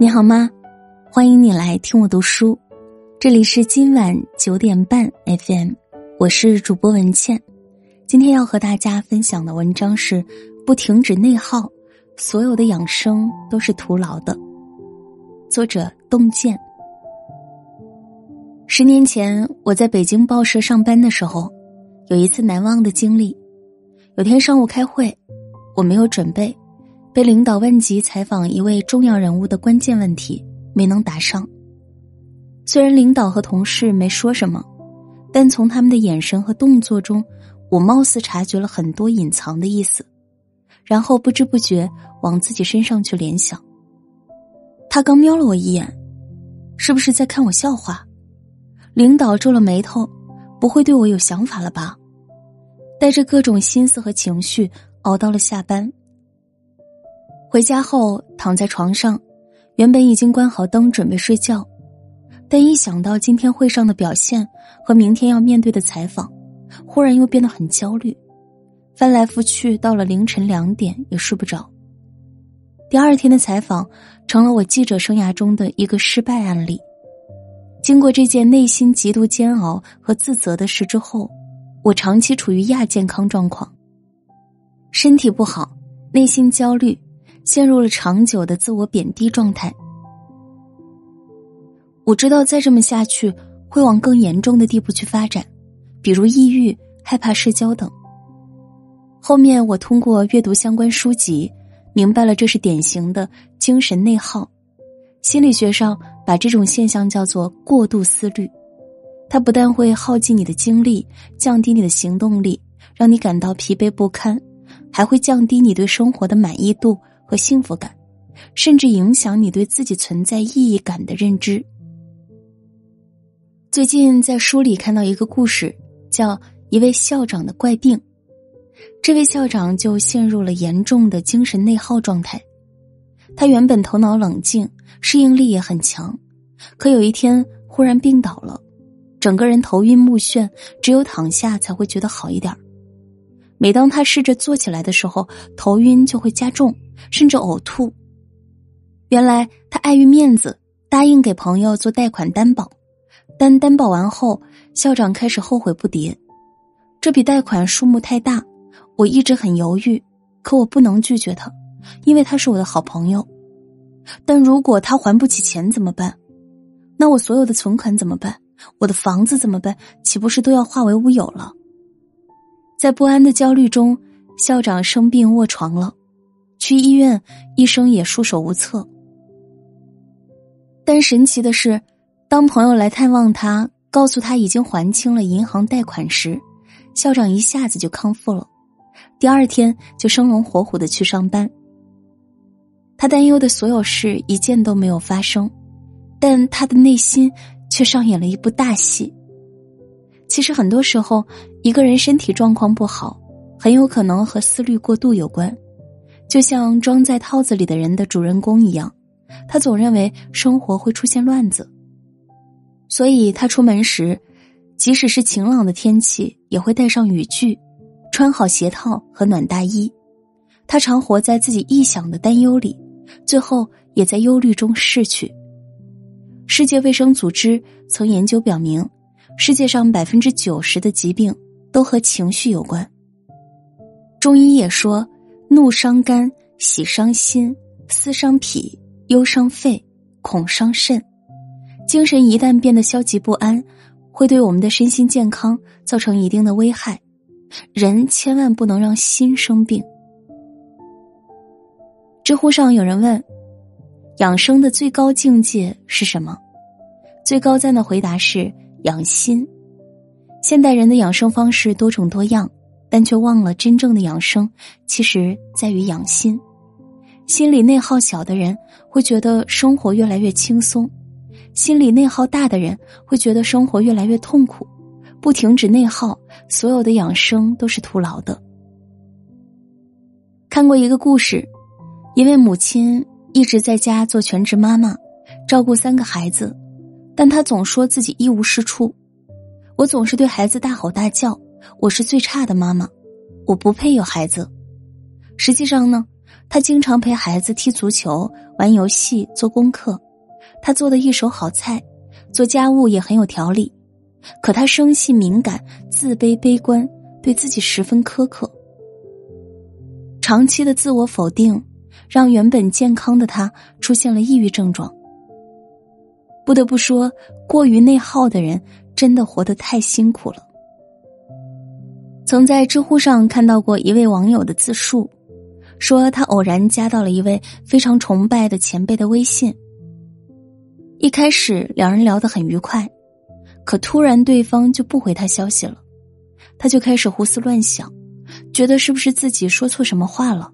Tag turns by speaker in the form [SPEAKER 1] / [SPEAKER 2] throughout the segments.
[SPEAKER 1] 你好吗？欢迎你来听我读书，这里是今晚九点半 FM，我是主播文倩。今天要和大家分享的文章是：不停止内耗，所有的养生都是徒劳的。作者：洞见。十年前我在北京报社上班的时候，有一次难忘的经历。有天上午开会，我没有准备。被领导问及采访一位重要人物的关键问题，没能答上。虽然领导和同事没说什么，但从他们的眼神和动作中，我貌似察觉了很多隐藏的意思，然后不知不觉往自己身上去联想。他刚瞄了我一眼，是不是在看我笑话？领导皱了眉头，不会对我有想法了吧？带着各种心思和情绪熬到了下班。回家后躺在床上，原本已经关好灯准备睡觉，但一想到今天会上的表现和明天要面对的采访，忽然又变得很焦虑，翻来覆去到了凌晨两点也睡不着。第二天的采访成了我记者生涯中的一个失败案例。经过这件内心极度煎熬和自责的事之后，我长期处于亚健康状况，身体不好，内心焦虑。陷入了长久的自我贬低状态。我知道再这么下去会往更严重的地步去发展，比如抑郁、害怕社交等。后面我通过阅读相关书籍，明白了这是典型的精神内耗。心理学上把这种现象叫做过度思虑，它不但会耗尽你的精力，降低你的行动力，让你感到疲惫不堪，还会降低你对生活的满意度。和幸福感，甚至影响你对自己存在意义感的认知。最近在书里看到一个故事，叫《一位校长的怪病》。这位校长就陷入了严重的精神内耗状态。他原本头脑冷静，适应力也很强，可有一天忽然病倒了，整个人头晕目眩，只有躺下才会觉得好一点。每当他试着坐起来的时候，头晕就会加重。甚至呕吐。原来他碍于面子，答应给朋友做贷款担保，但担保完后，校长开始后悔不迭。这笔贷款数目太大，我一直很犹豫，可我不能拒绝他，因为他是我的好朋友。但如果他还不起钱怎么办？那我所有的存款怎么办？我的房子怎么办？岂不是都要化为乌有了？在不安的焦虑中，校长生病卧床了。去医院，医生也束手无策。但神奇的是，当朋友来探望他，告诉他已经还清了银行贷款时，校长一下子就康复了。第二天就生龙活虎的去上班。他担忧的所有事一件都没有发生，但他的内心却上演了一部大戏。其实很多时候，一个人身体状况不好，很有可能和思虑过度有关。就像装在套子里的人的主人公一样，他总认为生活会出现乱子，所以他出门时，即使是晴朗的天气，也会带上雨具，穿好鞋套和暖大衣。他常活在自己臆想的担忧里，最后也在忧虑中逝去。世界卫生组织曾研究表明，世界上百分之九十的疾病都和情绪有关。中医也说。怒伤肝，喜伤心，思伤脾，忧伤肺，恐伤肾。精神一旦变得消极不安，会对我们的身心健康造成一定的危害。人千万不能让心生病。知乎上有人问：养生的最高境界是什么？最高赞的回答是养心。现代人的养生方式多种多样。但却忘了，真正的养生其实在于养心。心理内耗小的人会觉得生活越来越轻松，心理内耗大的人会觉得生活越来越痛苦。不停止内耗，所有的养生都是徒劳的。看过一个故事，一位母亲一直在家做全职妈妈，照顾三个孩子，但她总说自己一无是处。我总是对孩子大吼大叫。我是最差的妈妈，我不配有孩子。实际上呢，他经常陪孩子踢足球、玩游戏、做功课，他做的一手好菜，做家务也很有条理。可他生性敏感、自卑、悲观，对自己十分苛刻。长期的自我否定，让原本健康的他出现了抑郁症状。不得不说，过于内耗的人真的活得太辛苦了。曾在知乎上看到过一位网友的自述，说他偶然加到了一位非常崇拜的前辈的微信。一开始两人聊得很愉快，可突然对方就不回他消息了，他就开始胡思乱想。觉得是不是自己说错什么话了，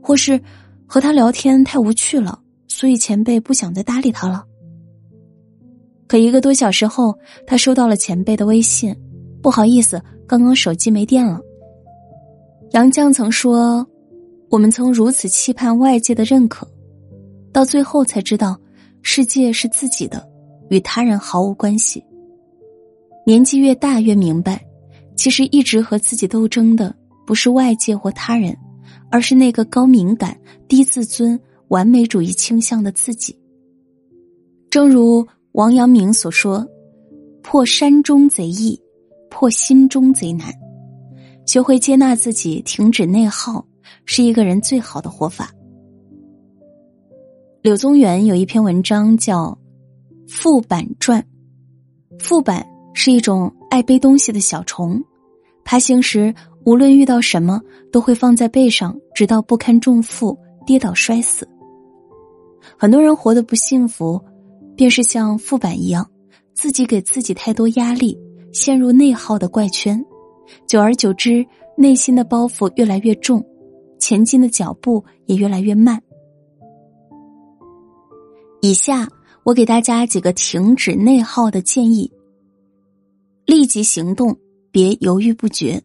[SPEAKER 1] 或是和他聊天太无趣了，所以前辈不想再搭理他了。可一个多小时后，他收到了前辈的微信：“不好意思，刚刚手机没电了。”杨绛曾说：“我们曾如此期盼外界的认可，到最后才知道，世界是自己的，与他人毫无关系。年纪越大，越明白，其实一直和自己斗争的。”不是外界或他人，而是那个高敏感、低自尊、完美主义倾向的自己。正如王阳明所说：“破山中贼易，破心中贼难。”学会接纳自己，停止内耗，是一个人最好的活法。柳宗元有一篇文章叫《副板传》，副板是一种爱背东西的小虫，爬行时。无论遇到什么，都会放在背上，直到不堪重负，跌倒摔死。很多人活得不幸福，便是像副板一样，自己给自己太多压力，陷入内耗的怪圈，久而久之，内心的包袱越来越重，前进的脚步也越来越慢。以下我给大家几个停止内耗的建议：立即行动，别犹豫不决。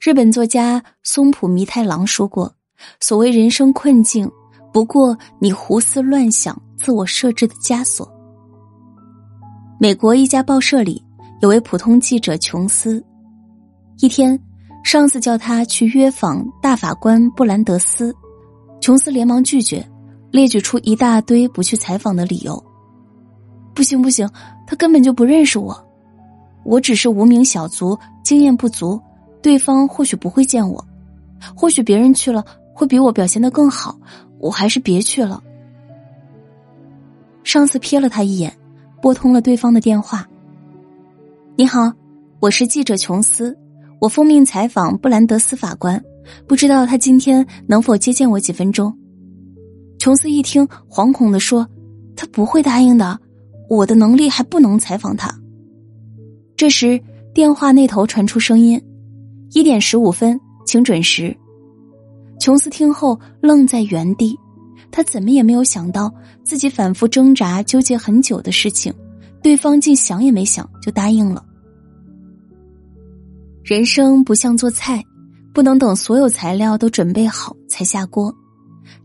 [SPEAKER 1] 日本作家松浦弥太郎说过：“所谓人生困境，不过你胡思乱想、自我设置的枷锁。”美国一家报社里有位普通记者琼斯，一天，上司叫他去约访大法官布兰德斯，琼斯连忙拒绝，列举出一大堆不去采访的理由。不行不行，他根本就不认识我，我只是无名小卒，经验不足。对方或许不会见我，或许别人去了会比我表现的更好，我还是别去了。上司瞥了他一眼，拨通了对方的电话。你好，我是记者琼斯，我奉命采访布兰德斯法官，不知道他今天能否接见我几分钟。琼斯一听，惶恐的说：“他不会答应的，我的能力还不能采访他。”这时，电话那头传出声音。一点十五分，请准时。琼斯听后愣在原地，他怎么也没有想到自己反复挣扎、纠结很久的事情，对方竟想也没想就答应了。人生不像做菜，不能等所有材料都准备好才下锅。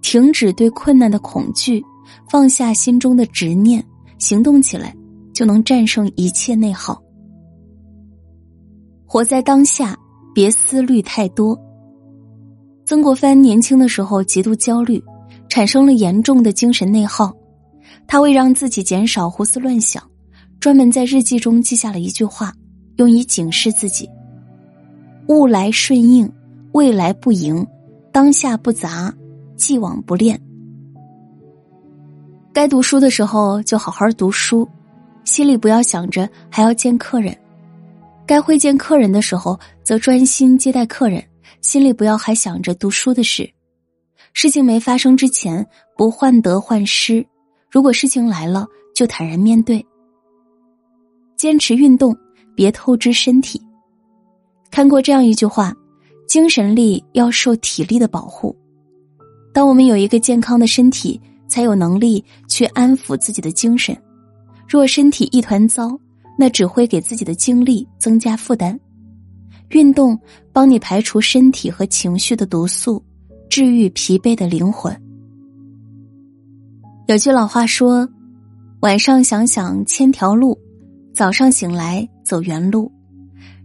[SPEAKER 1] 停止对困难的恐惧，放下心中的执念，行动起来，就能战胜一切内耗。活在当下。别思虑太多。曾国藩年轻的时候极度焦虑，产生了严重的精神内耗。他为让自己减少胡思乱想，专门在日记中记下了一句话，用以警示自己：物来顺应，未来不迎，当下不杂，既往不恋。该读书的时候就好好读书，心里不要想着还要见客人。该会见客人的时候，则专心接待客人，心里不要还想着读书的事。事情没发生之前，不患得患失；如果事情来了，就坦然面对。坚持运动，别透支身体。看过这样一句话：精神力要受体力的保护。当我们有一个健康的身体，才有能力去安抚自己的精神。若身体一团糟，那只会给自己的精力增加负担。运动帮你排除身体和情绪的毒素，治愈疲惫的灵魂。有句老话说：“晚上想想千条路，早上醒来走原路。”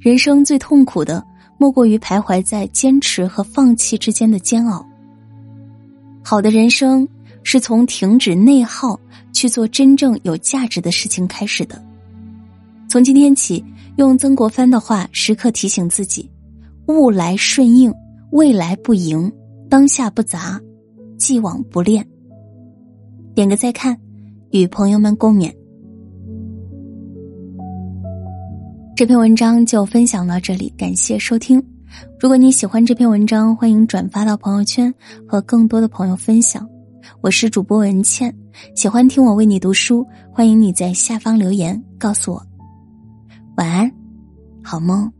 [SPEAKER 1] 人生最痛苦的，莫过于徘徊在坚持和放弃之间的煎熬。好的人生是从停止内耗，去做真正有价值的事情开始的。从今天起，用曾国藩的话时刻提醒自己：物来顺应，未来不迎，当下不杂，既往不恋。点个再看，与朋友们共勉。这篇文章就分享到这里，感谢收听。如果你喜欢这篇文章，欢迎转发到朋友圈和更多的朋友分享。我是主播文倩，喜欢听我为你读书，欢迎你在下方留言告诉我。晚安，好梦。